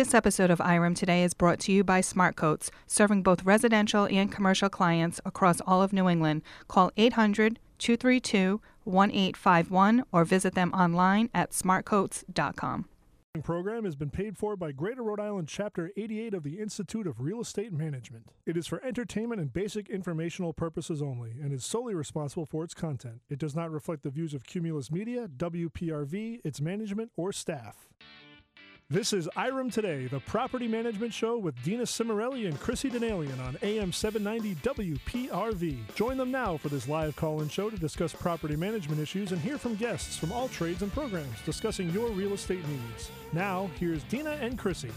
This episode of IREM Today is brought to you by Smartcoats, serving both residential and commercial clients across all of New England. Call 800 232 1851 or visit them online at smartcoats.com. The program has been paid for by Greater Rhode Island Chapter 88 of the Institute of Real Estate Management. It is for entertainment and basic informational purposes only and is solely responsible for its content. It does not reflect the views of Cumulus Media, WPRV, its management, or staff. This is IREM Today, the property management show with Dina Cimarelli and Chrissy Denalian on AM 790 WPRV. Join them now for this live call in show to discuss property management issues and hear from guests from all trades and programs discussing your real estate needs. Now, here's Dina and Chrissy.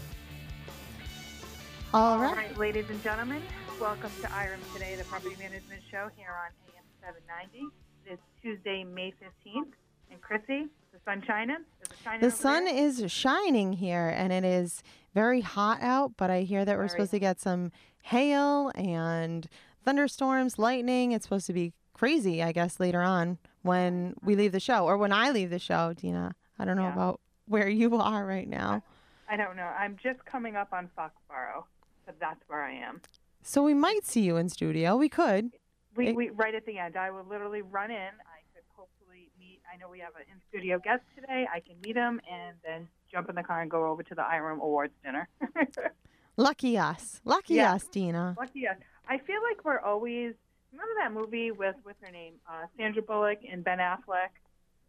All All right. right, ladies and gentlemen, welcome to IREM Today, the property management show here on AM 790. It's Tuesday, May 15th. And Chrissy, the sun shining? Is it shining The sun there? is shining here and it is very hot out, but I hear that we're supposed to get some hail and thunderstorms, lightning. It's supposed to be crazy, I guess, later on when we leave the show or when I leave the show, Dina. I don't know Yeah. about where you are right now. I don't know. I'm just coming up on Foxborough, but that's where I am. So we might see you in studio. We could. We, It- we right at the end. I will literally run in. I could hopefully meet. I know we have an in studio guest today. I can meet him and then jump in the car and go over to the IREM Awards dinner. Lucky us. Lucky Yeah. us, Dina. Lucky us. I feel like we're always. Remember that movie with what's her name, uh, Sandra Bullock and Ben Affleck?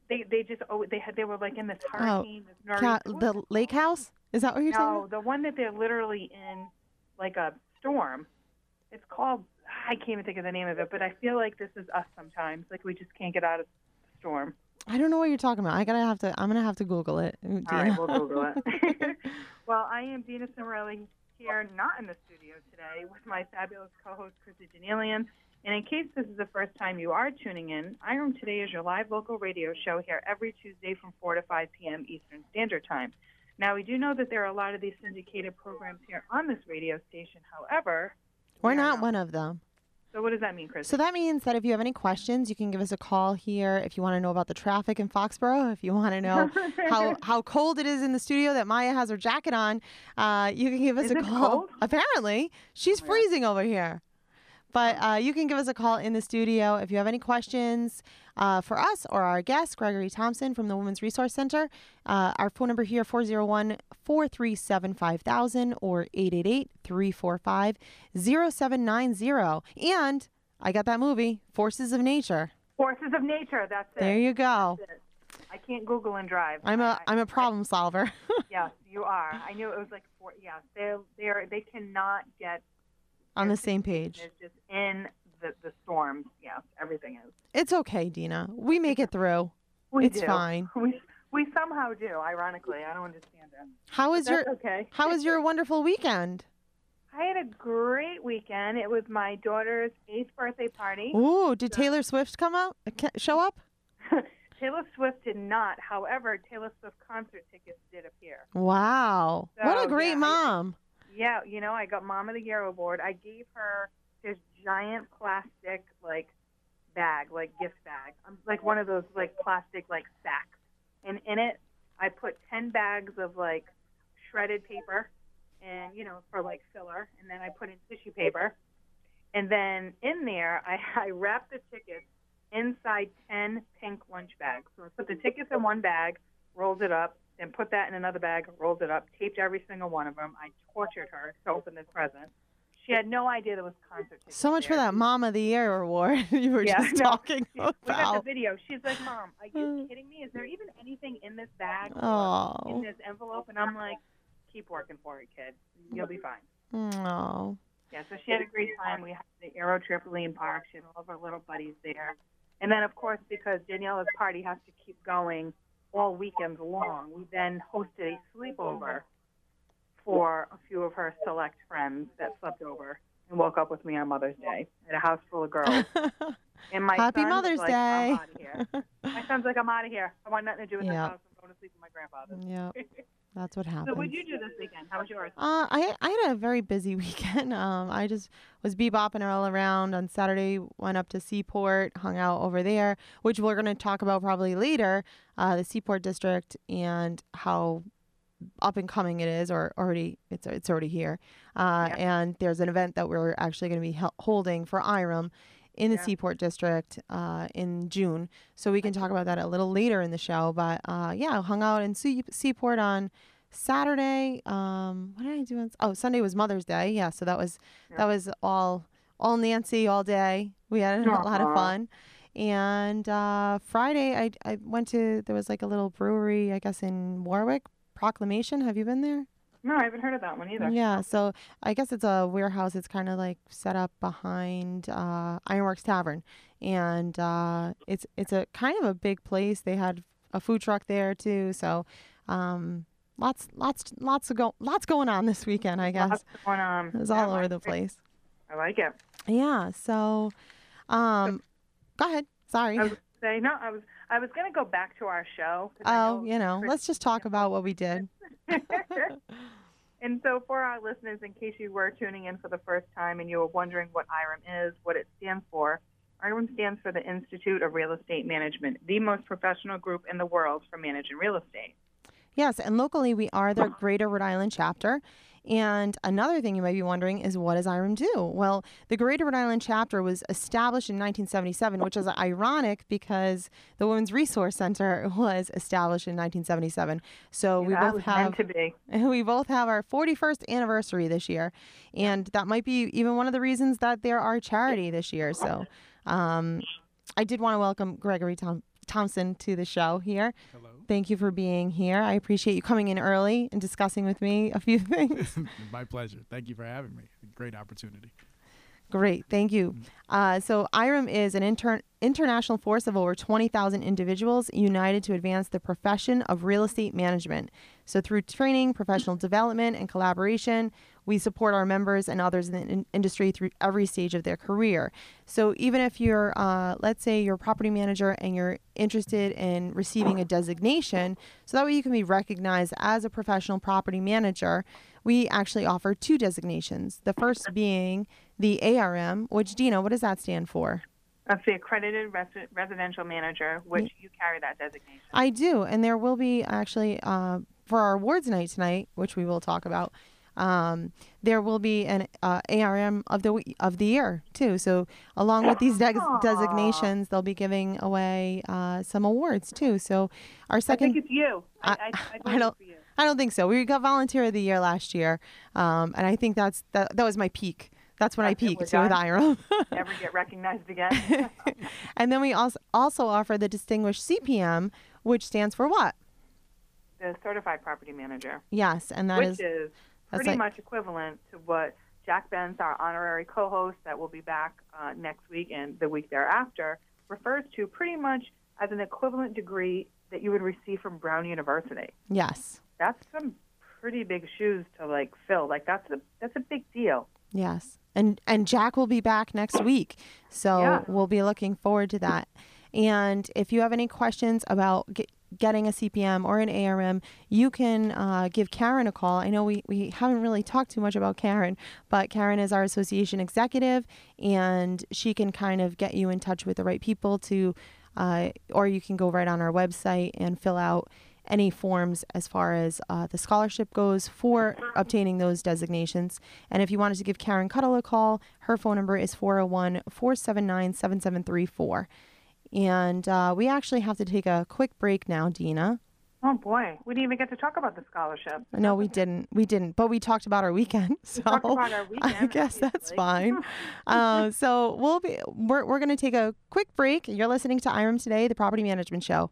They they just oh they had they were like in this hurricane. this nerdy, Ca- the lake house? Is that what you're talking about? No, the one that they're literally in like a storm. It's called. I can't even think of the name of it, but I feel like this is us sometimes. Like we just can't get out of the storm. I don't know what you're talking about. I gotta have to. I'm gonna have to Google it. Mm, All right, we'll Google it. well, I am Dina Cimarelli here, not in the studio today, with my fabulous co-host Chrissy Denalian. And in case this is the first time you are tuning in, IREM Today is your live local radio show here every Tuesday from 4 to 5 p.m. Eastern Standard Time. Now, we do know that there are a lot of these syndicated programs here on this radio station. However, We're not one of them. So what does that mean, Chris? So that means that if you have any questions, you can give us a call here. If you want to know about the traffic in Foxborough, if you want to know how, how cold it is in the studio that Maya has her jacket on, uh, you can give us Is a call. cold? Apparently, she's yeah. freezing over here. But uh, you can give us a call in the studio if you have any questions uh, for us or our guest, Gregory Thompson from the Women's Resource Center. Uh, our phone number here, 401 437 5000 or 888 345 0790. And I got that movie, Forces of Nature. Forces of Nature. That's it. There you go. I can't Google and drive. I'm a I'm a problem solver. Yes, you are. I knew it was like four. Yes, they they are. They cannot get on the same page. It's just in the the storms. Yes, everything is. It's okay, Dina. We make it through. We It's do. fine. We we somehow do. Ironically, I don't understand it. How was your okay? How was your wonderful weekend? I had a great weekend. It was my daughter's eighth birthday party. Ooh, did Taylor Swift come out? uh, Show up? Taylor Swift did not. However, Taylor Swift concert tickets did appear. Wow. what a great yeah, mom. Yeah, you know, I got Mom of the Year award. I gave her this giant plastic like bag, like gift bag. Um, like one of those like plastic like sacks. And in it I put 10 bags of like shredded paper and you know, for like filler, and then I put in tissue paper. And then in there I I wrapped the tickets inside 10 pink lunch bags. So I put the tickets in one bag, rolled it up, then put that in another bag, rolled it up, taped every single one of them. I tortured her to open this present. She had no idea there was concert tickets. So much for that Mom of the Year award you were Yeah, just no, talking We got the video. She's like, "Mom, are you kidding me? Is there even anything in this bag or in Oh. this envelope?" And I'm like, "Keep working for it, kid. You'll be fine." Oh. Yeah, so she had a great time. We had the Aero Trampoline Park. She had all of her little buddies there. And then, of course, because Daniela's party has to keep going all weekends long, we then hosted a sleepover for a few of her select friends that slept over and woke up with me on Mother's Day at a house full of girls. And my Happy Mother's like, Day. I'm out of here. My son's like, I'm out of here. I want nothing to do with Yeah. this house. I'm going to sleep with my grandfather. yep. That's what happened. So what did you do this weekend? How was yours? Uh, I I had a very busy weekend. Um, I just was bebopping all around on Saturday. Went up to Seaport, hung out over there, which we're going to talk about probably later. Uh, the Seaport district and how up and coming it is, or already it's it's already here. Uh, Yeah. And there's an event that we're actually going to be holding for IREM in the Yeah. Seaport District uh, in June. So we can talk about that a little later in the show. But uh, yeah, hung out in Sea- Seaport on Saturday. Um, what did I do? On, oh, Sunday was Mother's Day. Yeah, so that was Yeah. that was all all Nancy all day. We had a lot of fun. And uh, Friday, I I went to there was like a little brewery, I guess in Warwick. Proclamation. Have you been there? No, I haven't heard of that one either. Yeah, so I guess it's a warehouse. It's kind of like set up behind uh, Ironworks Tavern, and uh, it's it's a kind of a big place. They had a food truck there too, so um, lots lots lots of go lots going on this weekend. I guess Lots going on. it was Yeah, all over the place. I like it. Yeah, so um, go ahead. Sorry. I was say no. I was I was gonna go back to our show. Oh, you know, let's just talk about what we did. and so, for our listeners, in case you were tuning in for the first time and you were wondering what IREM is, what it stands for, IREM stands for the Institute of Real Estate Management, the most professional group in the world for managing real estate. Yes, and locally we are the Greater Rhode Island chapter. And another thing you might be wondering is what does IREM do? Well, the Greater Rhode Island chapter was established in 1977, which is ironic because the Women's Resource Center was established in 1977. So we both have meant to be. we both have our 41st anniversary this year, and that might be even one of the reasons that they're our charity this year. So, um, I did want to welcome Gregory Tom- Thompson to the show here. Hello. Thank you for being here. I appreciate you coming in early and discussing with me a few things. My pleasure. Thank you for having me. Great opportunity. Great, thank you. Uh, so, IREM is an inter- international force of over 20,000 individuals united to advance the profession of real estate management. So, through training, professional development, and collaboration, we support our members and others in the in- industry through every stage of their career. So, even if you're, uh, let's say, you're a property manager and you're interested in receiving a designation, so that way you can be recognized as a professional property manager, we actually offer two designations. The first being the ARM, which Dina, what does that stand for? That's the accredited resi- residential manager, which you carry that designation. I do, and there will be actually uh, for our awards night tonight, which we will talk about. Um, there will be an uh, ARM of the of the year too. So along with these Aw. designations, they'll be giving away uh, some awards too. So our second. I think it's you. I, I, I- I, don't- you. I don't think so. We got volunteer of the year last year, um, and I think that's that. That was my peak. That's when I That's it, we're peaked with. IREM. Never get recognized again. and then we also also offer the distinguished CPM, which stands for what? the certified property manager. Yes, and that which is is that's pretty like- much equivalent to what Jack Benz, our honorary co-host that will be back uh, next week and the week thereafter, refers to pretty much as an equivalent degree that you would receive from Brown University. yes, That's some pretty big shoes to like fill. Like that's a that's a big deal. yes, and and Jack will be back next week, so Yeah. we'll be looking forward to that. And if you have any questions about getting a CPM or an ARM, you can uh, give Karen a call. I know we, we haven't really talked too much about Karen, but Karen is our association executive, and she can kind of get you in touch with the right people to, uh, or you can go right on our website and fill out any forms as far as uh, the scholarship goes for obtaining those designations. And if you wanted to give Karen Cuddle a call, her phone number is 401 479 7734. And uh, we actually have to take a quick break now, Dina. Oh boy, we didn't even get to talk about the scholarship. No, we didn't. We didn't. But we talked about our weekend. So talked about our I weekend, guess that's fine. uh, so we'll be we're, we're going to take a quick break. You're listening to IREM Today, the Property Management Show.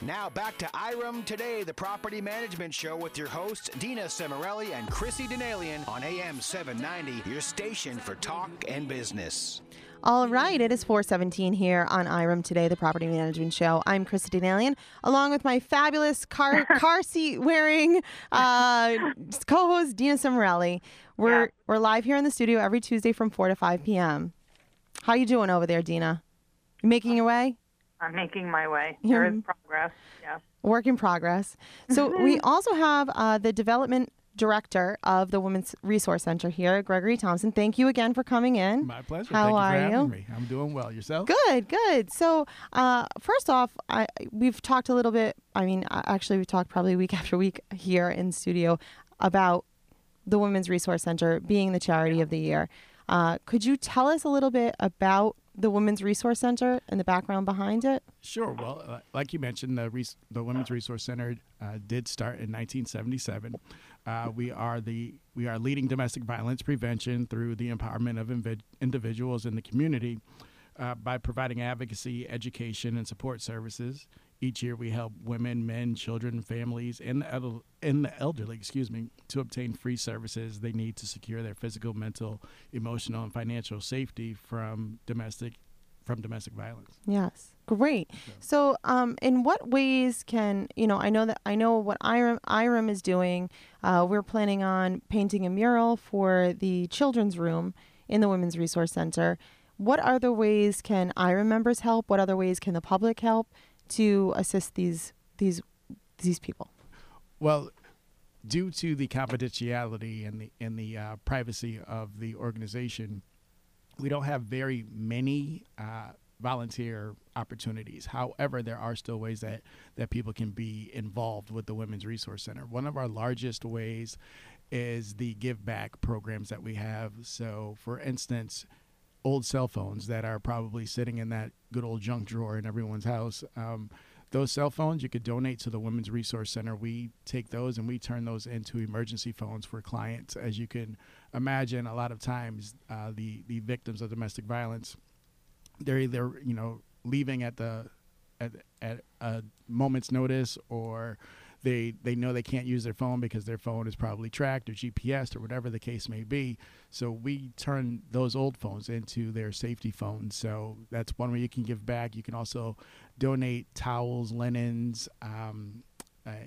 Now back to IREM Today, the property management show with your hosts, Dina Cimarelli and Chrissy Denalian on AM 790, your station for talk and business. All right, it is 417 here on IREM Today, the Property Management Show. I'm Krista Denalian, along with my fabulous car car seat wearing uh, co-host Dina Cimarelli. We're Yeah. we're live here in the studio every Tuesday from 4 to 5 p.m. How you doing over there, Dina? You making your way? I'm making my way. There is Yeah. progress. Yeah. Work in progress. So we also have uh, the development director of the Women's Resource Center here, Gregory Thompson. Thank you again for coming in. My pleasure. How Thank you are for you? me. I'm doing well. Yourself? Good, good. So, uh, first off, I, we've talked a little bit. I mean, uh, actually, we've talked probably week after week here in studio about the Women's Resource Center being the charity of the year. Uh, could you tell us a little bit about the Women's Resource Center and the background behind it? Sure. Well, uh, like you mentioned, the res- the Women's Resource Center uh, did start in 1977. Uh, we are the we are leading domestic violence prevention through the empowerment of invi- individuals in the community uh, by providing advocacy, education, and support services. Each year, we help women, men, children, families, and the, and the elderly, excuse me, to obtain free services they need to secure their physical, mental, emotional, and financial safety from domestic from domestic violence. Yes, great. So, um, in what ways can you know? I know that I know what IREM IREM is doing. Uh, we're planning on painting a mural for the children's room in the Women's Resource Center. What other ways can IREM members help? What other ways can the public help to assist these these these people? Well, due to the confidentiality and the and the uh, privacy of the organization, we don't have very many uh, volunteer opportunities. However, there are still ways that that people can be involved with the Women's Resource Center. One of our largest ways is the give back programs that we have. So, for instance, old cell phones that are probably sitting in that good old junk drawer in everyone's house. Um, those cell phones you could donate to the Women's Resource Center. We take those and we turn those into emergency phones for clients. As you can imagine, a lot of times uh, the the victims of domestic violence, they're either you know leaving at the at, at a moment's notice or they they know they can't use their phone because their phone is probably tracked or GPS or whatever the case may be. So we turn those old phones into their safety phones. So that's one way you can give back. You can also donate towels, linens, um,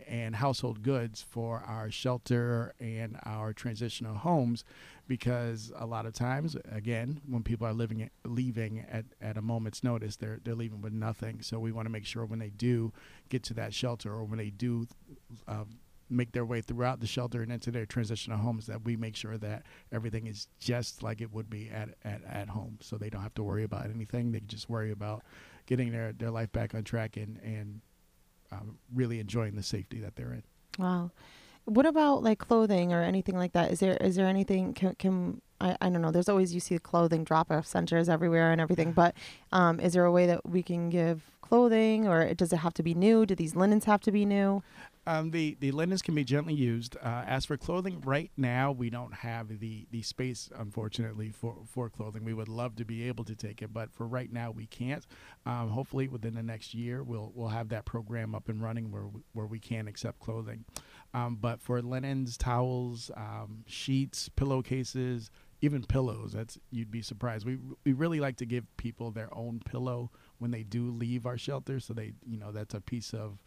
and household goods for our shelter and our transitional homes because a lot of times again when people are living leaving at, at a moment's notice they're they're leaving with nothing. So we want to make sure when they do get to that shelter or when they do uh, make their way throughout the shelter and into their transitional homes that we make sure that everything is just like it would be at, at, at home. So they don't have to worry about anything. They can just worry about getting their, their life back on track and, and um, really enjoying the safety that they're in. Wow. What about like clothing or anything like that? Is there is there anything can, can I, I don't know. There's always you see clothing drop off centers everywhere and everything, but um, is there a way that we can give clothing or does it have to be new? Do these linens have to be new? Um, the the linens can be gently used. Uh, as for clothing, right now we don't have the the space, unfortunately, for for clothing. We would love to be able to take it, but for right now we can't. Um, hopefully, within the next year, we'll we'll have that program up and running where we, where we can accept clothing. Um, but for linens, towels, um, sheets, pillowcases, even pillows, that's you'd be surprised. We we really like to give people their own pillow when they do leave our shelter, so they you know that's a piece of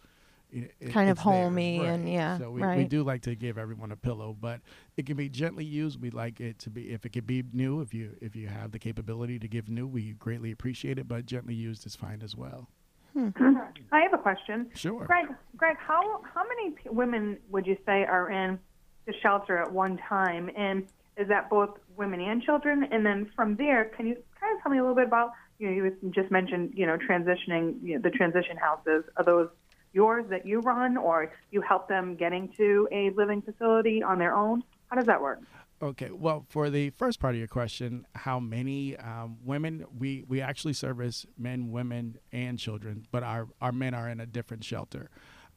it- it- Kind of it's there, homey and right. yeah, So we, we do like to give everyone a pillow, but it can be gently used. We like it to be if it could be new. If you if you have the capability to give new, we greatly appreciate it. But gently used is fine as well. Hmm. I have a question. Sure. Greg, Greg, how how many p- women would you say are in the shelter at one time, and is that both women and children? And then from there, can you kind of tell me a little bit about you know you just mentioned you know transitioning you know, the transition houses are those yours that you run, or you help them getting to a living facility on their own? How does that work? Okay. Well, for the first part of your question, how many um, women we we actually service men, women, and children, but our our men are in a different shelter.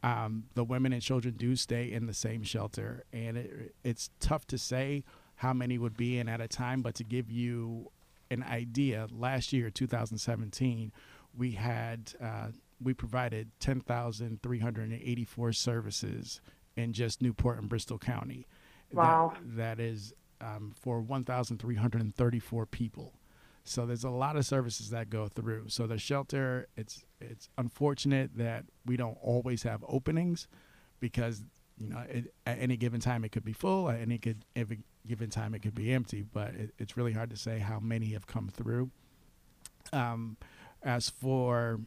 Um, the women and children do stay in the same shelter, and it, it's tough to say how many would be in at a time. But to give you an idea, last year, 2017, we had uh, we provided 10,384 services in just Newport and Bristol County. Wow. That, that is um, for 1,334 people. So there's a lot of services that go through. So the shelter, it's it's unfortunate that we don't always have openings because you know it, at any given time it could be full. At any could, given time it could be empty. But it, it's really hard to say how many have come through. Um, as for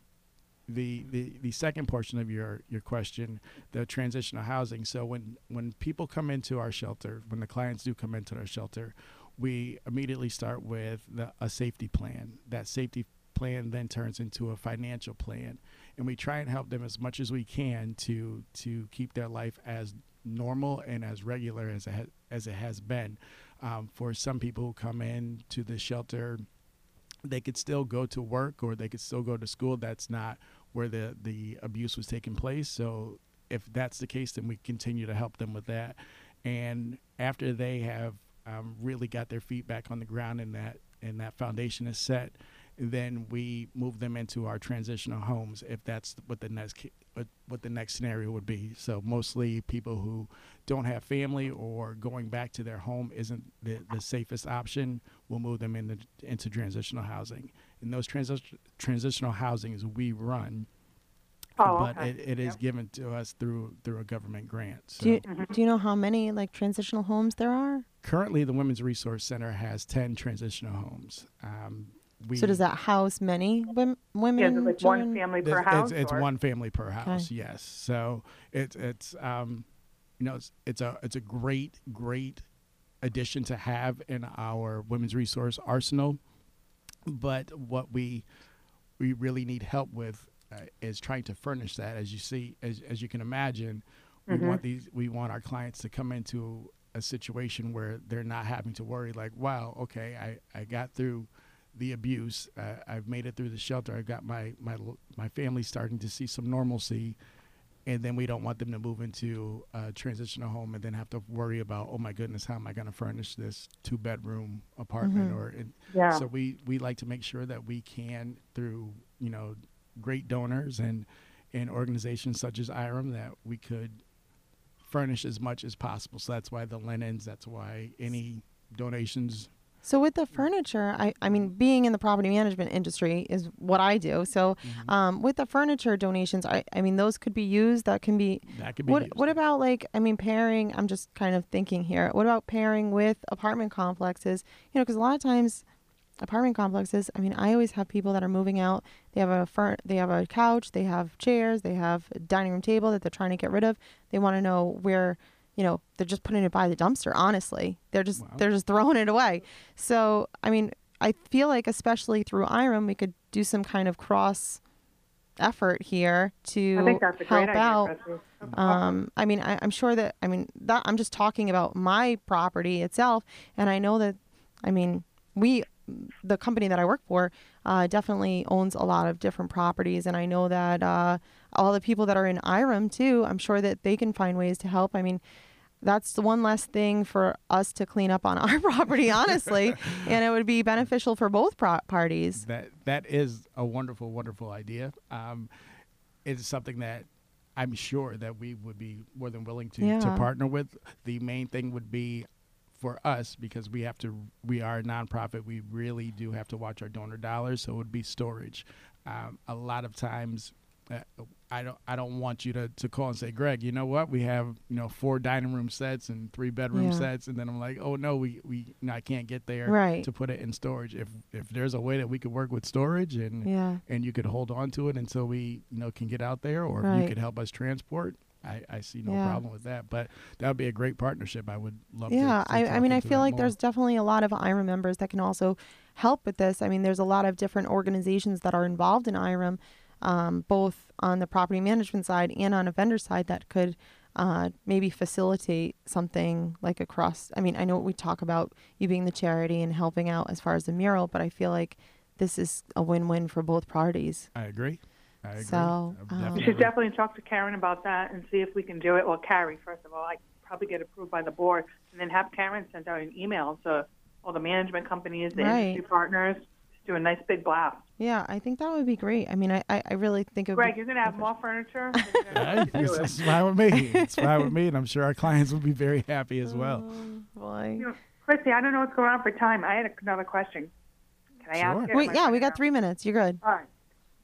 the, the the second portion of your your question, the transitional housing. So when when people come into our shelter, when the clients do come into our shelter, we immediately start with the, a safety plan. That safety plan then turns into a financial plan, and we try and help them as much as we can to to keep their life as normal and as regular as it, as it has been. Um, for some people who come in to the shelter, they could still go to work or they could still go to school. That's not where the, the abuse was taking place. So if that's the case, then we continue to help them with that. And after they have um, really got their feet back on the ground and that and that foundation is set, then we move them into our transitional homes if that's what the next what the next scenario would be. So mostly people who don't have family or going back to their home isn't the, the safest option. We'll move them into into transitional housing. And those transi- transitional housings we run. Oh, but okay. it, it is Yep. given to us through through a government grant. So Do you, do you know how many like transitional homes there are? currently, the Women's Resource Center has ten transitional homes. Um, we, so does that house many women? women Yeah, like one family There's- per house? It's, it's one family per house. Yes. So it's it's um, you know, it's it's a it's a great great addition to have in our women's resource arsenal. But what we we really need help with uh, is trying to furnish that. As you see, as as you can imagine, we Mhm. want these we want our clients to come into a situation where they're not having to worry like, wow, okay, I I got through the abuse. Uh, I've made it through the shelter. I've got my my my family starting to see some normalcy, and then we don't want them to move into a transitional home and then have to worry about, oh my goodness, how am I going to furnish this two bedroom apartment? Mhm. Or and Yeah. so we we like to make sure that we can through you know great donors and and organizations such as IREM that we could furnish as much as possible. So that's why the linens. That's why any donations So with the furniture, I, I mean, being in the property management industry is what I do. So Mm-hmm. um, with the furniture donations, I, I mean, those could be used. That can be. that could be What used. What about like I mean, pairing? I'm just kind of thinking here. What about pairing with apartment complexes? You know, because a lot of times, apartment complexes. I mean, I always have people that are moving out. They have a fur, They have a couch. They have chairs. They have a dining room table that they're trying to get rid of. They want to know where. You know, they're just putting it by the dumpster. Honestly, they're just Wow. they're just throwing it away. So, I mean, I feel like especially through IREM, we could do some kind of cross effort here to I think that's a great help idea, out. Chrissy. That's awesome. Um, I mean, I, I'm sure that I mean that I'm just talking about my property itself, and I know that, I mean, we, the company that I work for, uh, definitely owns a lot of different properties, and I know that uh, all the people that are in IREM too. I'm sure that they can find ways to help. I mean. That's the one less thing for us to clean up on our property, honestly, and it would be beneficial for both pro- parties. That that is a wonderful, wonderful idea. Um, it's something that I'm sure that we would be more than willing to, to partner with. The main thing would be for us because we have to. We are a nonprofit. We really do have to watch our donor dollars. So it would be storage. Um, a lot of times. I don't. I don't want you to, to call and say, Greg. You know what? We have you know four dining room sets and three bedroom Yeah. sets, and then I'm like, oh no, we we no, I can't get there Right. to put it in storage. If if there's a way that we could work with storage and Yeah. and you could hold on to it until we you know can get out there, or Right. you could help us transport, I, I see no Yeah. problem with that. But that would be a great partnership. I would love. Yeah, to, to I, I mean, I feel like more. there's definitely a lot of IREM members that can also help with this. I mean, there's a lot of different organizations that are involved in IREM, um, both on the property management side and on a vendor side that could uh, maybe facilitate something like across. I mean, I know we talk about you being the charity and helping out as far as the mural, but I feel like this is a win-win for both parties. I agree. I agree. So, I um, We should definitely talk to Karen about that and see if we can do it. Well, Carrie, first of all, I probably get approved by the board, and then have Karen send out an email to all the management companies, the Right. industry partners, just do a nice big blast. Yeah, I think that would be great. I mean, I, I, I really think it would Greg, be you're gonna have more furniture. You're Hey, gonna do it's, it's fine with me. It's fine with me, and I'm sure our clients will be very happy as well. Oh, boy. You know, Chrissy, I don't know what's going on for time. I had another question. Can I Sure. ask it? Wait, yeah, we got three minutes. You're good. All right.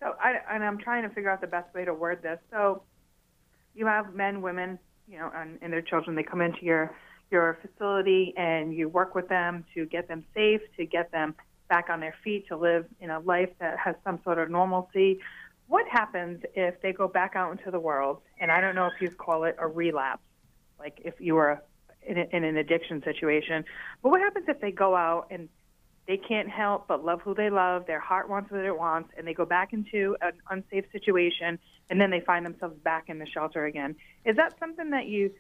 So, I, and I'm trying to figure out the best way to word this. So, you have men, women, you know, and, and their children. They come into your your facility, and you work with them to get them safe, to get them back on their feet, to live in a life that has some sort of normalcy. what happens if they go back out into the world? And I don't know if you'd call it a relapse, like if you were in, a, in an addiction situation. But what happens if they go out and they can't help but love who they love, their heart wants what it wants, and they go back into an unsafe situation, and then they find themselves back in the shelter again? Is that something that you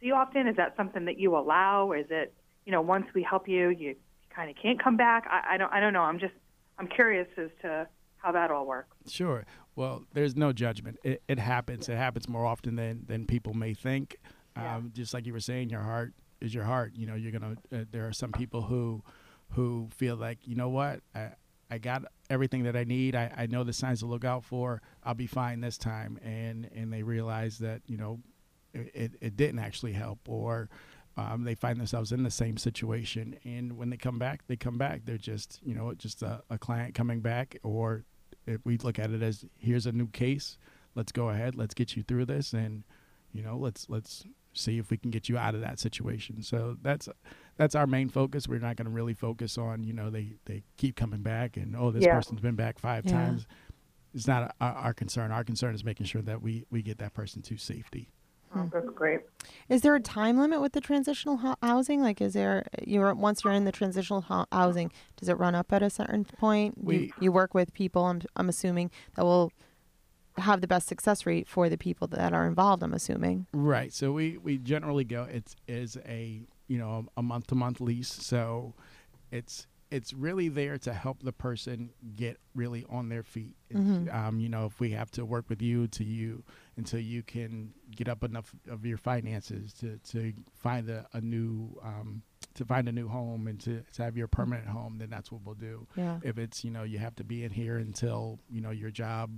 see often? Is that something that you allow? Or is it, you know, once we help you, you kind of can't come back? I, I don't, I don't know. I'm just, I'm curious as to how that all works. Sure. Well, there's no judgment. It, it happens. It happens more often than than people may think. Yeah. Um, just like you were saying, your heart is your heart. You know, you're gonna. Uh, there are some people who who feel like, you know what, I, I got everything that I need. I, I know the signs to look out for. I'll be fine this time, and and they realize that you know, it, it didn't actually help, or um, they find themselves in the same situation. And when they come back, they come back. They're just you know just a, a client coming back, or if we look at it as here's a new case. Let's go ahead. Let's get you through this, and you know let's let's see if we can get you out of that situation. So that's that's our main focus. We're not going to really focus on you know they they keep coming back and oh this Yeah. person's been back five Yeah. times. It's not our, our concern. Our concern is making sure that we we get that person to safety. Oh, that's great. Is there a time limit with the transitional ho- housing? Like, is there you're once you're in the transitional ho- housing, does it run up at a certain point? you, We- you work with people. I'm I'm assuming that will have the best success rate for the people that are involved. I'm assuming. Right. So we we generally go. It's is a you know a month to month lease. So it's it's really there to help the person get really on their feet. It's, Um, you know, if we have to work with you to you until you can get up enough of your finances to to find a, a new um, to find a new home and to, to have your permanent home, then that's what we'll do. Yeah. If it's you know you have to be in here until you know your job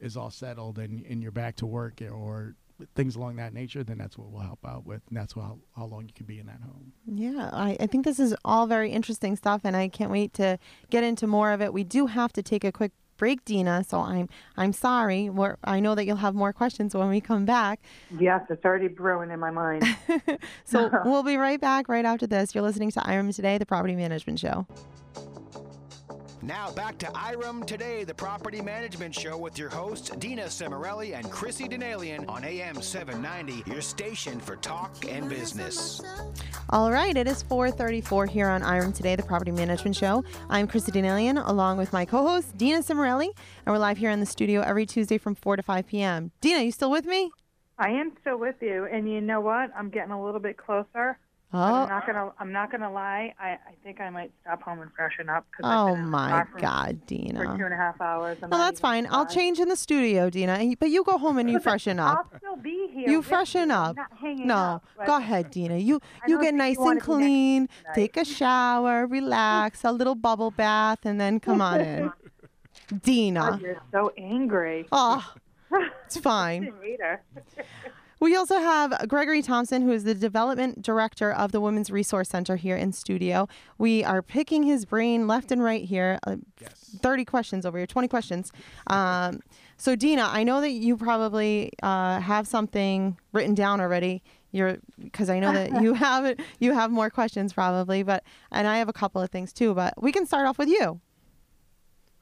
is all settled and, and you're back to work or things along that nature, then that's what we'll help out with. And that's how, how long you can be in that home. Yeah, I, I think this is all very interesting stuff, and I can't wait to get into more of it. We do have to take a quick break, Dina. So I'm I'm sorry. We're, I know that you'll have more questions when we come back. Yes, it's already brewing in my mind. So we'll be right back right after this. You're listening to IREM Today, the Property Management Show. Now back to IREM Today, the property management show with your hosts Dina Cimarelli and Chrissy Denalian on AM 790, your station for talk and business. All right, it is 4:34 here on IREM Today, the Property Management Show. I'm Chrissy Denalian, along with my co-host Dina Cimarelli, and we're live here in the studio every Tuesday from 4 to 5 p.m. Dina, you still with me? I am still with you, and you know what? I'm getting a little bit closer. Oh, I'm not gonna. I'm not gonna lie. I, I think I might stop home and freshen up. Cause oh been in the my God, Dina. and two and a half hours. I'm No, that's fine. I'll change in the studio, Dina. But you go home and you freshen up. I'll still be here. You freshen up. I'm not hanging No, up, go ahead, Dina. You you get nice you and be next to me clean, take a shower, relax, a little bubble bath, and then come on in. Dina. You're so angry. Oh, it's fine. Her. We also have Gregory Thompson, who is the development director of the Women's Resource Center here in studio. We are picking his brain left and right here. Uh, Yes. 30 questions over here, 20 questions. Um, so, Dina, I know that you probably uh, have something written down already. You're because I know that you have it. You have more questions probably, but and I have a couple of things too. But we can start off with you.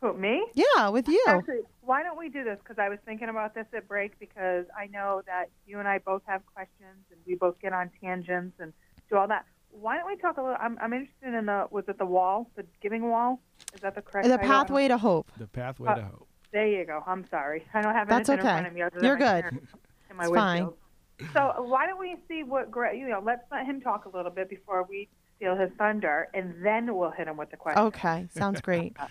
Who, me? Yeah, with you. Actually, why don't we do this? Because I was thinking about this at break because I know that you and I both have questions and we both get on tangents and do all that. Why don't we talk a little? I'm, I'm interested in the was it the wall, the giving wall? Is that the correct? The title? pathway to hope. The pathway Uh, to hope. There you go. I'm sorry. I don't have That's anything okay. in front of me other than You're my good. parents my It's fine. So why don't we see what Greg? You know, let's let him talk a little bit before we steal his thunder, and then we'll hit him with the question. Okay, sounds great.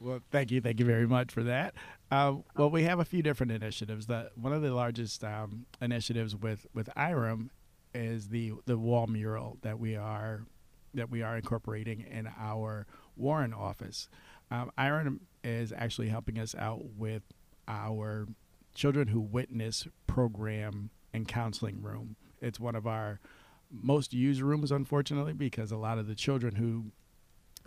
Well, thank you, thank you very much for that. Uh, well, we have a few different initiatives. That one of the largest um, initiatives with with IREM is the the wall mural that we are that we are incorporating in our Warren office. Um, IREM is actually helping us out with our Children Who Witness program and counseling room. It's one of our most used rooms, unfortunately, because a lot of the children who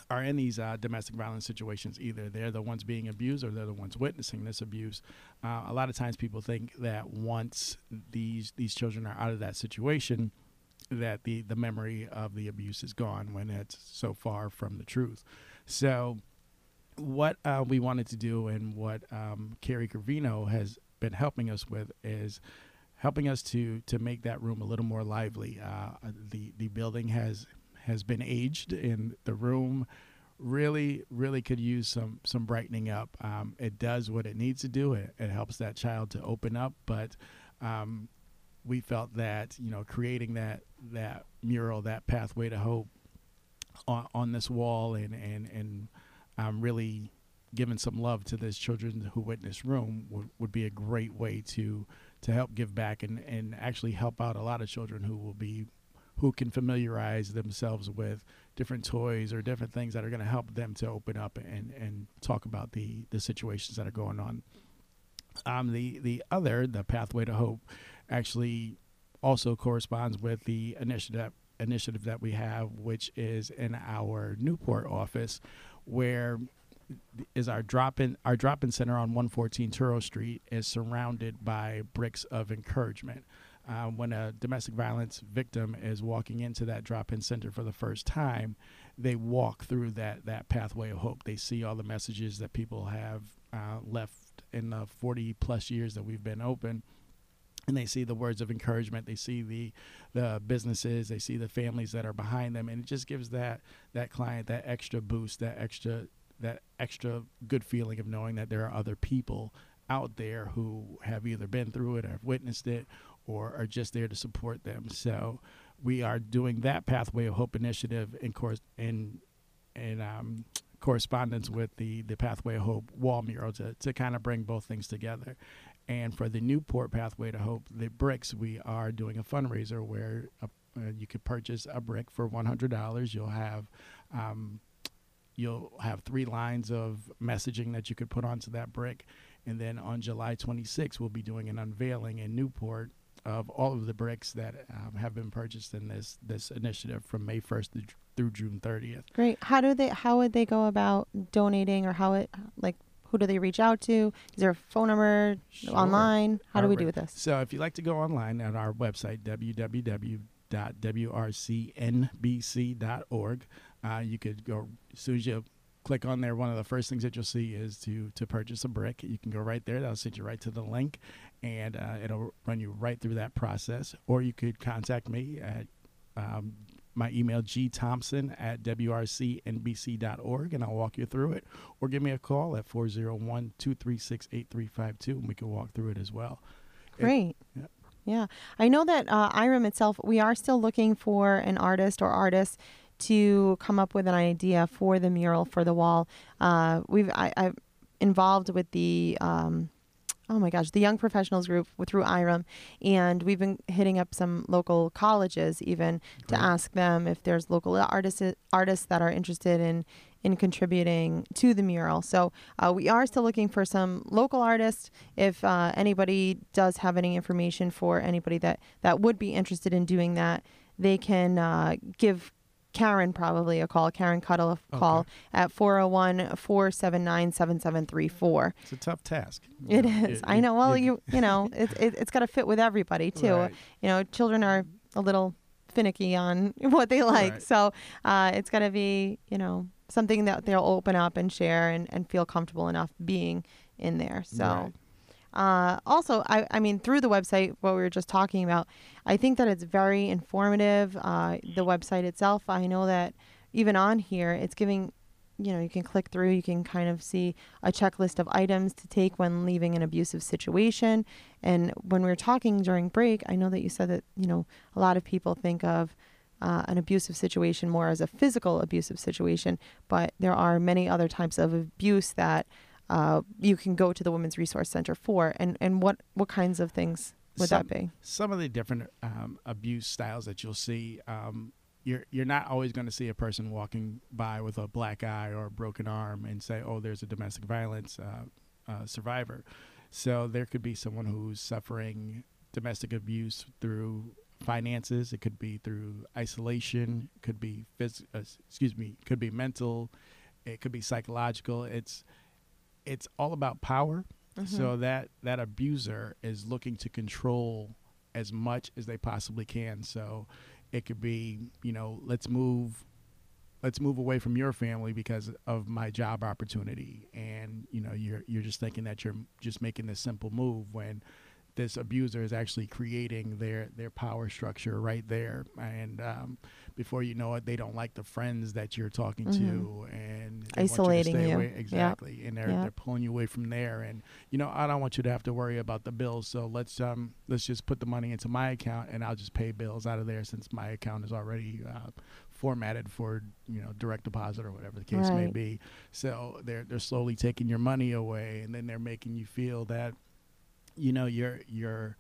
are in these uh, domestic violence situations, either they're the ones being abused or they're the ones witnessing this abuse. Uh, a lot of times, people think that once these these children are out of that situation, that the the memory of the abuse is gone when it's so far from the truth. So, what uh, we wanted to do and what um, Carrie Carvino has been helping us with is helping us to to make that room a little more lively. Uh, the the building has has been aged, and the room really really could use some some brightening up. Um, it does what it needs to do. It, it helps that child to open up, but um, we felt that you know creating that that mural, that pathway to hope on, on this wall, and and and um, really giving some love to this children who witness room would, would be a great way to to help give back and, and actually help out a lot of children who will be who can familiarize themselves with different toys or different things that are going to help them to open up and, and talk about the, the situations that are going on. Um, the the other, the Pathway to Hope, actually also corresponds with the initiative initiative that we have, which is in our Newport office, where is our drop-in our drop-in center on 114 Touro Street is surrounded by bricks of encouragement. Uh, when a domestic violence victim is walking into that drop-in center for the first time, they walk through that that pathway of hope. They see all the messages that people have uh, left in the 40 plus years that we've been open, and they see the words of encouragement. They see the the businesses. They see the families that are behind them, and it just gives that that client that extra boost, that extra that extra good feeling of knowing that there are other people out there who have either been through it or have witnessed it or are just there to support them. So we are doing that Pathway of Hope initiative in course in in um, correspondence with the the Pathway of Hope wall mural to, to kind of bring both things together. And for the Newport Pathway to Hope, the bricks, we are doing a fundraiser where uh, uh, you could purchase a brick for $100. You'll have um, you'll have three lines of messaging that you could put onto that brick. And then on July 26th, we'll be doing an unveiling in Newport of all of the bricks that um, have been purchased in this this initiative from May 1st through June 30th. Great. How do they? How would they go about donating, or how it like? Who do they reach out to? Is there a phone number Sure. online? How do we do with this? So if you'd like to go online at our website, www.wrcnbc.org, uh, you could go, as soon as you click on there, one of the first things that you'll see is to, to purchase a brick. You can go right there. That'll send you right to the link, and uh, it'll run you right through that process. Or you could contact me at um, my email, gthompson at wrcnbc.org, and I'll walk you through it. Or give me a call at 401 236 8352, and we can walk through it as well. It- Great. yeah. Yeah. I know that uh, IREM itself, we are still looking for an artist or artists to come up with an idea for the mural for the wall. Uh, we've I, I've involved with the um, oh my gosh the young professionals group through IREM, and we've been hitting up some local colleges even to ask them if there's local artists artists that are interested in in contributing to the mural. So uh, we are still looking for some local artists. If uh, anybody does have any information for anybody that that would be interested in doing that, they can uh, give Karen probably a call. Karen Cuddle a call at 401 479 7734. It's a tough task. It is. I know. Well, you you know, it, it, it's got to fit with everybody too. Right. You know, children are a little finicky on what they like, Right. so uh, it's got to be you know something that they'll open up and share and, and feel comfortable enough being in there. So. Right. Uh, also, I, I mean, through the website, what we were just talking about, I think that it's very informative. Uh, the website itself, I know that even on here, it's giving, you know, you can click through, you can kind of see a checklist of items to take when leaving an abusive situation. And when we were talking during break, I know that you said that, you know, a lot of people think of uh, an abusive situation more as a physical abusive situation, but there are many other types of abuse that uh, you can go to the Women's Resource Center for. And, and what, what kinds of things would Some- that be? Some of the different um, abuse styles that you'll see, um, you're you're not always going to see a person walking by with a black eye or a broken arm and say, "Oh, there's a domestic violence uh, uh, survivor." So there could be someone who's suffering domestic abuse through finances. It could be through isolation. It could be phys- uh, excuse me. Could be mental. It could be psychological. It's it's all about power. So that that abuser is looking to control as much as they possibly can. So it could be, you know, let's move let's move away from your family because of my job opportunity and you know you're you're just thinking that you're just making this simple move when this abuser is actually creating their their power structure right there and um, before you know it they don't like the friends that you're talking to and Isolating to stay you. away. Yeah. exactly and they're Yeah. they're pulling you away from there and you know I don't want you to have to worry about the bills so let's um let's just put the money into my account and I'll just pay bills out of there since my account is already uh, formatted for you know direct deposit or whatever the case may be so they're they're slowly taking your money away and then they're making you feel that you know you're you're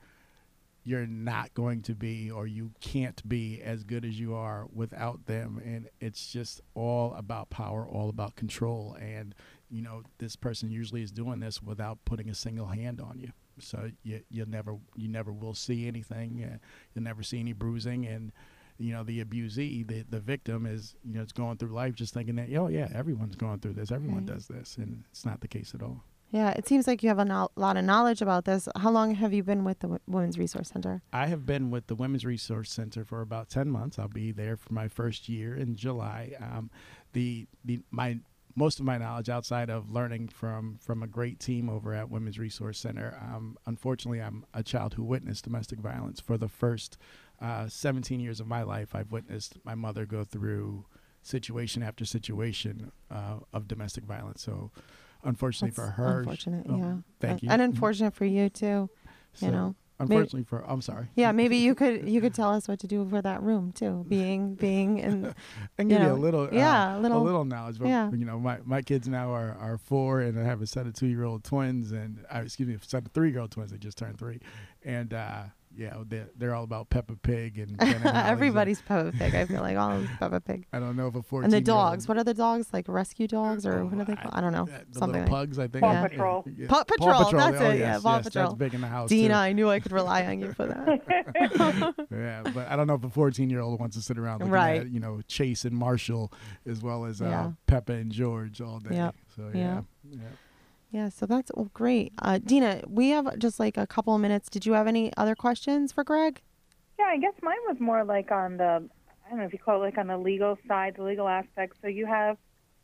you're not going to be or you can't be as good as you are without them. And it's just all about power all about control. And you know this person usually is doing this without putting a single hand on you. So you you never you never will see anything uh, you'll never see any bruising. And you know the abusee the the victim is you know it's going through life just thinking that oh yeah everyone's going through this. Everyone Right. does this. And it's not the case at all Yeah, it seems like you have a no- lot of knowledge about this. How long have you been with the W- Women's Resource Center? I have been with the Women's Resource Center for about ten months. I'll be there for my first year in July. Um, the the my most of my knowledge outside of learning from from a great team over at Women's Resource Center. Um, unfortunately, I'm a child who witnessed domestic violence for the first uh, 17 years of my life. I've witnessed my mother go through situation after situation uh, of domestic violence. So, unfortunately for her, unfortunate. oh, yeah, thank And- you. And unfortunate for you too. So, you know, unfortunately for I'm sorry. yeah. Maybe you could you could tell us what to do for that room too. Being being in I can you give you know, a little, uh, yeah, a a little- little knowledge. But yeah. you know, my, my kids now are, are four, and I have a set of two year old twins, and uh, excuse me, a set of three year old twins. that just turned three, and uh, yeah, they're, they're all about Peppa Pig and Ben and everybody's Peppa Pig. I feel like all is Peppa Pig. I don't know if a fourteen And the dogs. What are the dogs like? Rescue dogs or what are they I- called? I don't know. The Something little like pugs, I think. Paw Yeah. Patrol. Yeah. Paw Patrol, that's oh, it, yeah, Paw yes, Patrol. That's big in the house. Dina, too. I knew I could rely on you for that. Yeah, but I don't know if a 14 year old wants to sit around looking Right. at, you know, Chase and Marshall as well as uh, Yeah. Peppa and George all day. Yep. So, Yeah. yeah. Yeah. So that's oh, great. Uh, Dina, we have just like a couple of minutes. Did you have any other questions for Greg? Yeah, I guess mine was more like on the, I don't know if you call it like on the legal side, the legal aspect. So you have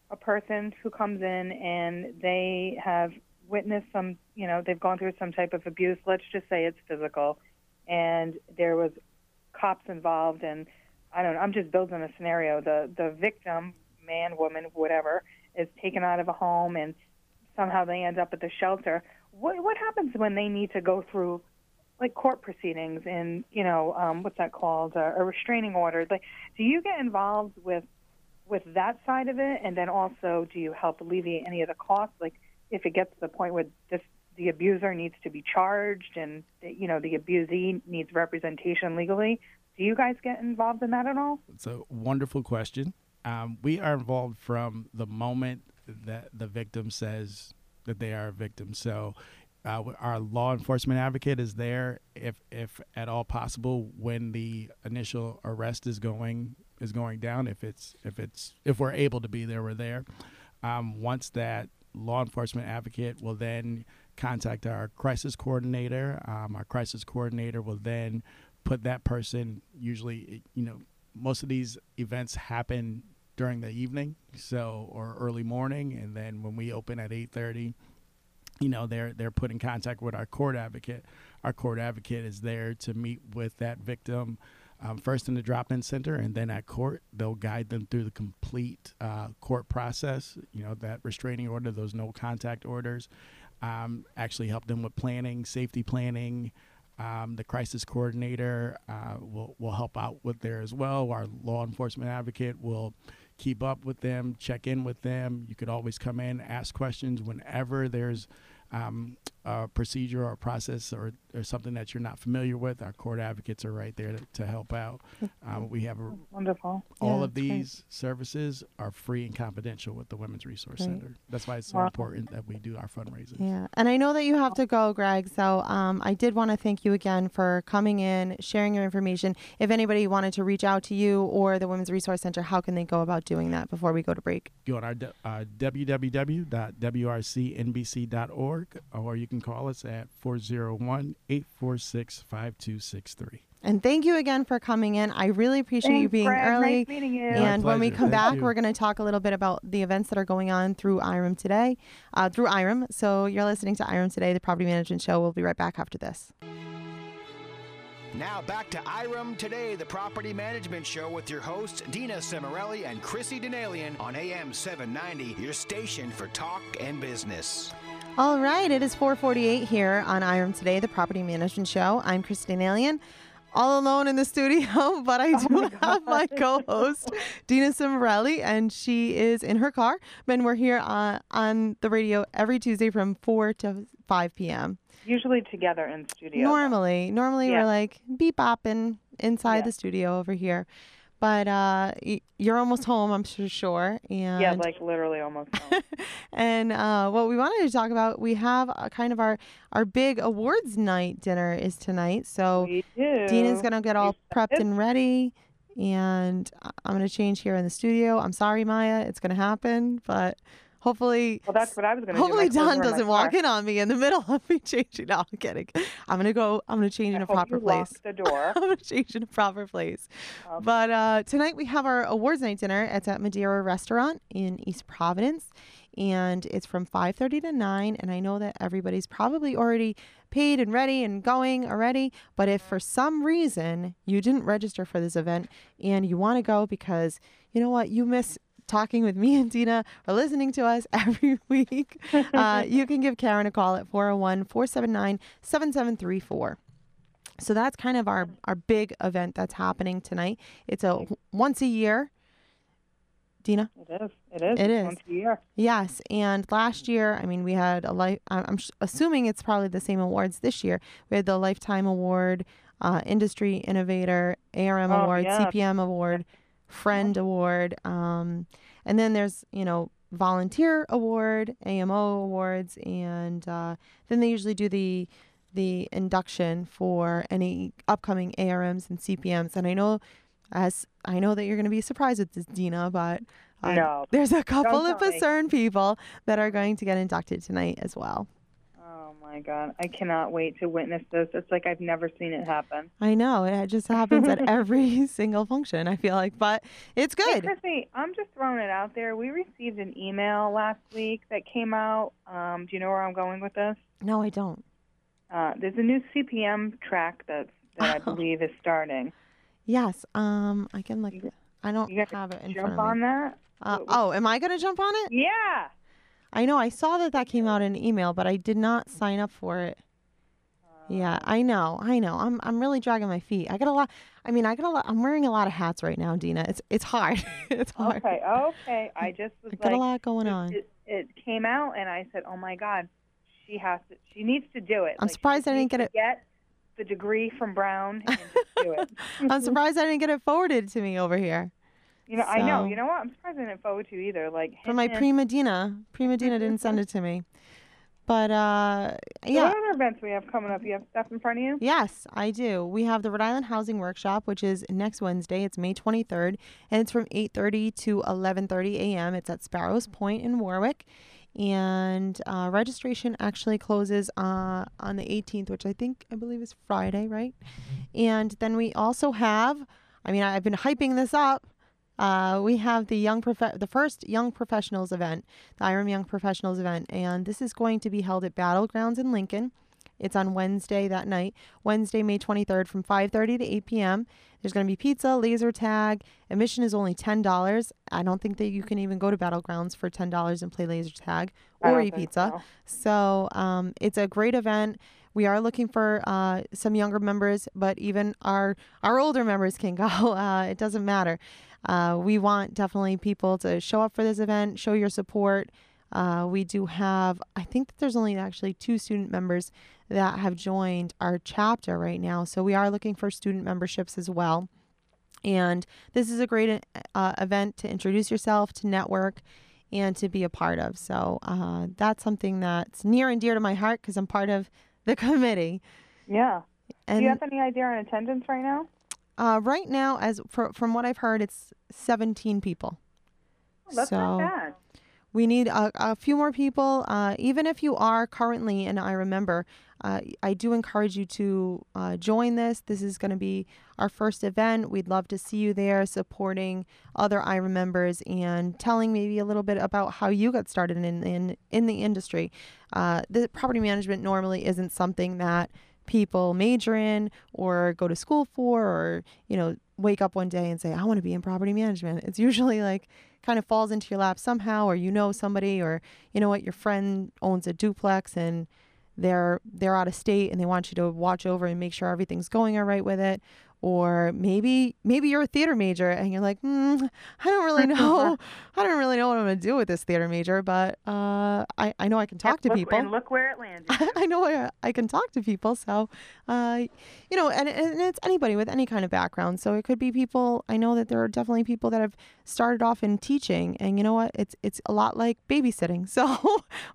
a person who comes in and they have witnessed some, you know, they've gone through some type of abuse. Let's just say it's physical, and there was cops involved, and I don't know. I'm just building a scenario. The the victim, man, woman, whatever, is taken out of a home, and somehow they end up at the shelter. What what happens when they need to go through like court proceedings and you know um, what's that called? Uh, a restraining order. Like do you get involved with with that side of it? And then also do you help alleviate any of the costs? Like if it gets to the point where this the abuser needs to be charged and you know the abusee needs representation legally do you guys get involved in that at all? It's a wonderful question. Um, we are involved from the moment that the victim says that they are a victim. So, uh, our law enforcement advocate is there if, if at all possible, when the initial arrest is going is going down. If it's if it's if we're able to be there, we're there. Um, once that law enforcement advocate will then contact our crisis coordinator. Um, our crisis coordinator will then put that person. Usually, you know, most of these events happen during the evening, so or early morning, and then when we open at eight thirty, you know, they're they're put in contact with our court advocate. Our court advocate is there to meet with that victim. Um, first in the drop-in center, and then at court, they'll guide them through the complete uh, court process. You know that restraining order, those no contact orders, um, actually help them with planning, safety planning. Um, the crisis coordinator uh, will will help out with there as well. Our law enforcement advocate will keep up with them, check in with them. You could always come in, ask questions whenever there's um, a procedure or a process or, or something that you're not familiar with. Our court advocates are right there to, to help out. Um, we have a, wonderful all Yeah, of that's great. these services are free and confidential with the Women's Resource Great. Center. That's why it's so Wow. important that we do our fundraisers. Yeah, and I know that you have to go, Greg. So um, I did want to thank you again for coming in, sharing your information. If anybody wanted to reach out to you or the Women's Resource Center, how can they go about doing that before we go to break? Go on our uh, www.wrcnbc.org or you can call us at 401 846 5263. And thank you again for coming in. I really appreciate you Thanks, being Fred. early. Nice meeting you. And when we come Thank back, you. we're going to talk a little bit about the events that are going on through IREM today, uh, through IREM. So you're listening to IREM today, the property management show. We'll be right back after this. Now back to IREM Today, the property management show with your hosts, Dina Cimarelli and Chrissy Denalian on AM 790, your station for talk and business. All right, it is 448 here on IREM Today, the property management show. I'm Christine Denalian, all alone in the studio, but I do have my co-host, Dina Cimarelli, and she is in her car. And we're here uh, on the radio every Tuesday from 4 to 5 p.m. Usually together in studio. Normally, normally Yeah. we're like beep bopping inside Yeah. the studio over here. But uh, you're almost home, I'm sure. sure. And Yeah, like literally almost. home. and uh, what we wanted to talk about, we have uh kind of our our big awards night dinner is tonight. So we. Dina's gonna get all You prepped and ready, and I'm gonna change here in the studio. I'm sorry, Maya, it's gonna happen, but hopefully. Well, that's what I was going to do. Hopefully clothes Don were in my doesn't walk car. in on me in the middle of me changing. No, I'm kidding. I'm gonna go. I'm gonna change in a proper place. the door. I'm gonna change in a proper place. Okay. But uh, tonight we have our awards night dinner. It's at Madeira Restaurant in East Providence, and it's from 5:30 to 9. And I know that everybody's probably already paid and ready and going already. But if for some reason you didn't register for this event and you want to go because you know what you miss. Talking with me and Dina or listening to us every week, uh, you can give Karen a call at 401 479 7734. So that's kind of our, our big event that's happening tonight. It's a once a year. Dina? It is. It is. It is. Once a year. Yes. And last year, I mean, we had a life, I'm assuming it's probably the same awards this year. We had the Lifetime Award, uh, Industry Innovator, ARM Oh, Award, yeah. CPM Award, Friend Award. Um, and then there's, you know, Volunteer Award, AMO Awards. And uh, then they usually do the the induction for any upcoming ARMs and CPMs. And I know, as I know that you're going to be surprised with this, Dina, but uh, No. there's a couple of. Facern people that are going to get inducted tonight as well. Oh my God! I cannot wait to witness this. It's like I've never seen it happen. I know it just happens at every single function. I feel like, but it's Hey, good. Chrissy, I'm just throwing it out there. We received an email last week that came out. Um, do you know where I'm going with this? No, I don't. Uh, there's a new CPM track that that I believe is starting. Yes. Um, I can like. I don't have it in jump front of on that. Uh, oh, am I gonna jump on it? Yeah. I know. I saw that that came out in an email, but I did not sign up for it. Yeah, um. I know. I know. I'm I'm really dragging my feet. I got a lot. I mean, I got a lot. I'm wearing a lot of hats right now, Dina. It's it's hard. it's hard. Okay. Okay. I just was I got like, a lot going it- on. It, it came out, and I said, "Oh my God, she has to. She needs to do it." I'm Like, surprised I didn't get it- Get the degree from Brown and just do it. I'm surprised I didn't get it forwarded to me over here You know, I know. You know what? I'm surprised I didn't forward to you either. Like from my hint, hint. prima Dina. Prima Dina didn't send it to me, but uh, So yeah. What other events we have coming up? You have stuff in front of you? Yes, I do. We have the Rhode Island Housing Workshop, which is next Wednesday. It's May 23rd, and it's from 8:30 to 11:30 a.m. It's at Sparrows Point in Warwick, and uh, registration actually closes uh, on the 18th, which I think I believe is Friday, right? And then we also have, I mean, I've been hyping this up. Uh, we have the young prof- the first young professionals event, the IREM Young Professionals event, and this is going to be held at Battlegrounds in Lincoln. It's on Wednesday that night, Wednesday, May 23rd from 5:30 to 8 p.m. There's going to be pizza, laser tag. Admission is only $10. I don't think that you can even go to Battlegrounds for $10 and play laser tag or eat pizza. so. So um, it's a great event. We are looking for uh, some younger members, but even our our older members can go. Uh, it doesn't matter. Uh, we want definitely people to show up for this event, show your support. Uh, we do have, I think that there's only actually two student members that have joined our chapter right now. So we are looking for student memberships as well. And this is a great uh, event to introduce yourself, to network, and to be a part of. So uh, that's something that's near and dear to my heart because I'm part of the committee. Yeah. And Do you have any idea on attendance right now? Uh, right now, as for, from what I've heard, it's 17 people. Oh, that's so not bad. we need a, a few more people. Uh, even if you are currently an IREM member, uh, I do encourage you to uh, join this. This is going to be our first event. We'd love to see you there supporting other IREM members and telling maybe a little bit about how you got started in, in, in the industry. Uh, the property management normally isn't something that people major in or go to school for or, you know, wake up one day and say, I want to be in property management. It's usually like kind of falls into your lap somehow or you know somebody or you know what your friend owns a duplex and they're they're out of state and they want you to watch over and make sure everything's going all right with it or maybe maybe you're a theater major and you're like mm, i don't really know i don't really know what i'm going to do with this theater major but uh, I, I know i can talk to look, people And look where it landed. I know I, I can talk to people. So, uh, you know, and, and it's anybody with any kind of background. So it could be people. I know that there are definitely people that have started off in teaching, and you know what? It's it's a lot like babysitting. So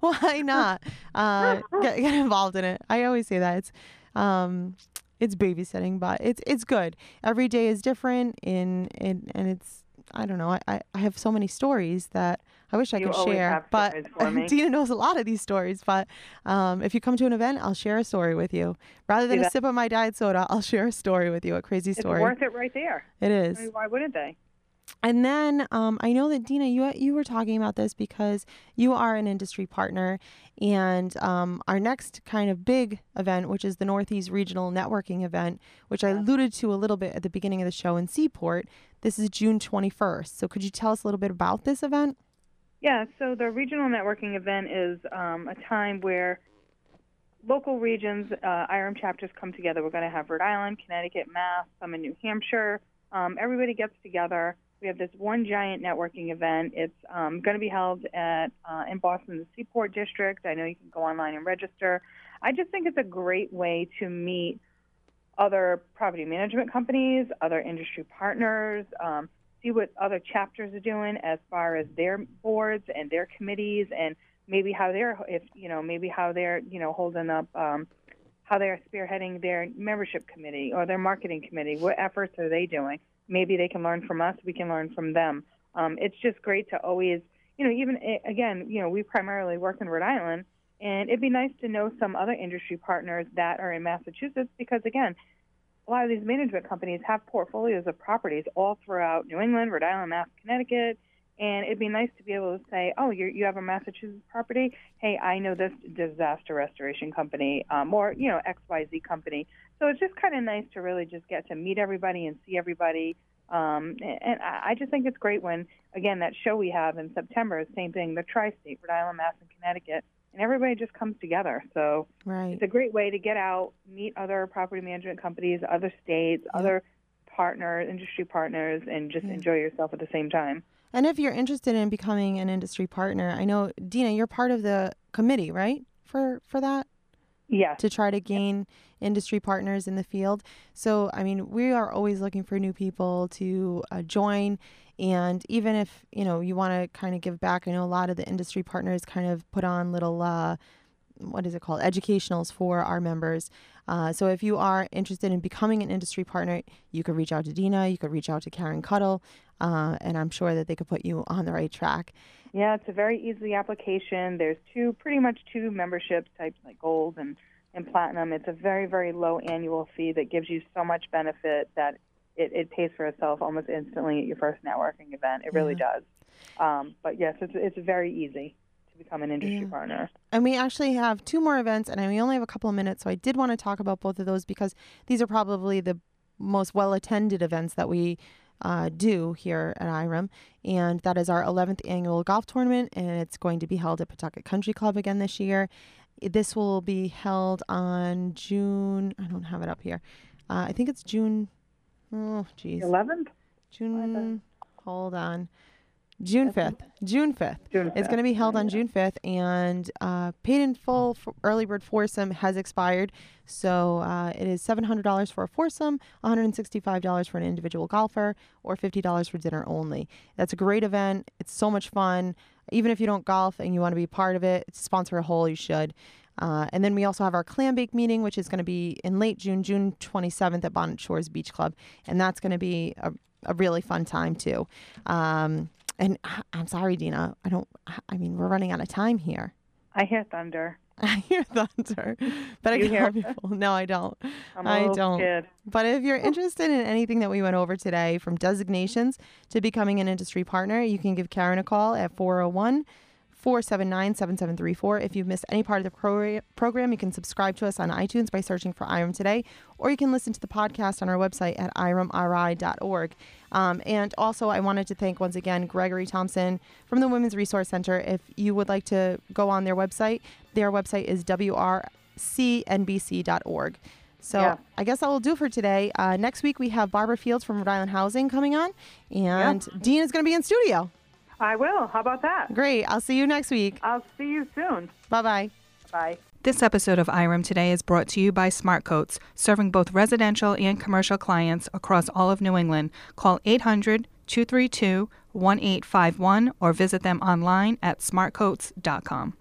why not uh, get, get involved in it? I always say that it's. Um, it's babysitting, but it's it's good. Every day is different, in in and it's I don't know. I, I I have so many stories that I wish I You could share, but stories for me. Dina knows a lot of these stories. But um, if you come to an event, I'll share a story with you. Rather than a sip of my diet soda, I'll share a story with you. A crazy story. It's worth it right there. It is. I mean, why wouldn't they? And then um, I know that Dina, you you were talking about this because you are an industry partner, and um, our next kind of big event, which is the Northeast Regional Networking event, which I alluded to a little bit at the beginning of the show in Seaport. This is June 21st. So could you tell us a little bit about this event? Yeah, so the regional networking event is um, a time where local regions, uh, IREM chapters come together. We're going to have Rhode Island, Connecticut, Mass, some in New Hampshire. Um, everybody gets together. We have this one giant networking event. It's um, going to be held at uh, in Boston, the Seaport District. I know you can go online and register. I just think it's a great way to meet other property management companies, other industry partners, um, see what other chapters are doing as far as their boards and their committees, and maybe how they're if you know maybe how they're you know holding up um, how they're spearheading their membership committee or their marketing committee. What efforts are they doing? Maybe they can learn from us. We can learn from them. Um, it's just great to always you know even eh, again you know we primarily work in Rhode Island. And it'd be nice to know some other industry partners that are in Massachusetts because, again, a lot of these management companies have portfolios of properties all throughout New England, Rhode Island, Mass, Connecticut, and it'd be nice to be able to say, "Oh, you you have a Massachusetts property? Hey, I know this disaster restoration company, um, or you know X Y Z company." So it's just kind of nice to really just get to meet everybody and see everybody. Um, and I just think it's great when, again, that show we have in September is same thing, the tri-state, Rhode Island, Mass, and Connecticut, and everybody just comes together. So Right. it's a great way to get out, meet other property management companies, other states, other partners, industry partners, and just Yeah. enjoy yourself at the same time. And if you're interested in becoming an industry partner, I know Dina, you're part of the committee, right? For for that Yes. to try to gain industry partners in the field. So, I mean, we are always looking for new people to uh, join. And even if, you know, you want to kind of give back, I know a lot of the industry partners kind of put on little, uh, what is it called, educationals for our members. Uh, so if you are interested in becoming an industry partner, you could reach out to Dina, you could reach out to Karen Cuddle, uh, and I'm sure that they could put you on the right track. Yeah, it's a very easy application. There's two, pretty much two membership types like gold and, and platinum. It's a very, very low annual fee that gives you so much benefit that it, it pays for itself almost instantly at your first networking event. It really does. Um, but yes, it's, it's very easy to become an industry Yeah. partner. And we actually have two more events, and we only have a couple of minutes, so I did want to talk about both of those because these are probably the most well attended events that we uh, do here at IREM. And that is our 11th annual golf tournament, and it's going to be held at Pawtucket Country Club again this year. This will be held on June, I don't have it up here. Uh, I think it's June, oh, geez. 11th? June, hold on. June 5th. June 5th. It's going to be held on June 5th, and uh, paid in full for early bird foursome has expired. So uh, it is $700 for a foursome, $165 for an individual golfer, or $50 for dinner only. That's a great event. It's so much fun. Even if you don't golf and you want to be part of it, sponsor a hole, you should. Uh, and then we also have our clam bake meeting, which is going to be in late June, June 27th at Bonnet Shores Beach Club. And that's going to be a, a really fun time, too. Um, And I- I'm sorry, Dina. I don't. I mean, we're running out of time here. I hear thunder. I hear thunder, but I can't hear- people. No, I don't. I'm I don't. scared. But if you're oh. interested in anything that we went over today, from designations to becoming an industry partner, you can give Karen a call at 401 479 7734. If you've missed any part of the pro- program, you can subscribe to us on iTunes by searching for IREM Today, or you can listen to the podcast on our website at iremri.org. Um, and also, I wanted to thank once again Gregory Thompson from the Women's Resource Center. If you would like to go on their website, their website is wrcnbc.org. So Yeah. I guess that will do for today. Uh, next week we have Barbara Fields from Rhode Island Housing coming on, and Dean is going to be in studio. I will. How about that? Great. I'll see you next week. I'll see you soon. Bye bye. Bye. This episode of IREM Today is brought to you by Smartcoats, serving both residential and commercial clients across all of New England. Call 800 232 1851 or visit them online at smartcoats.com.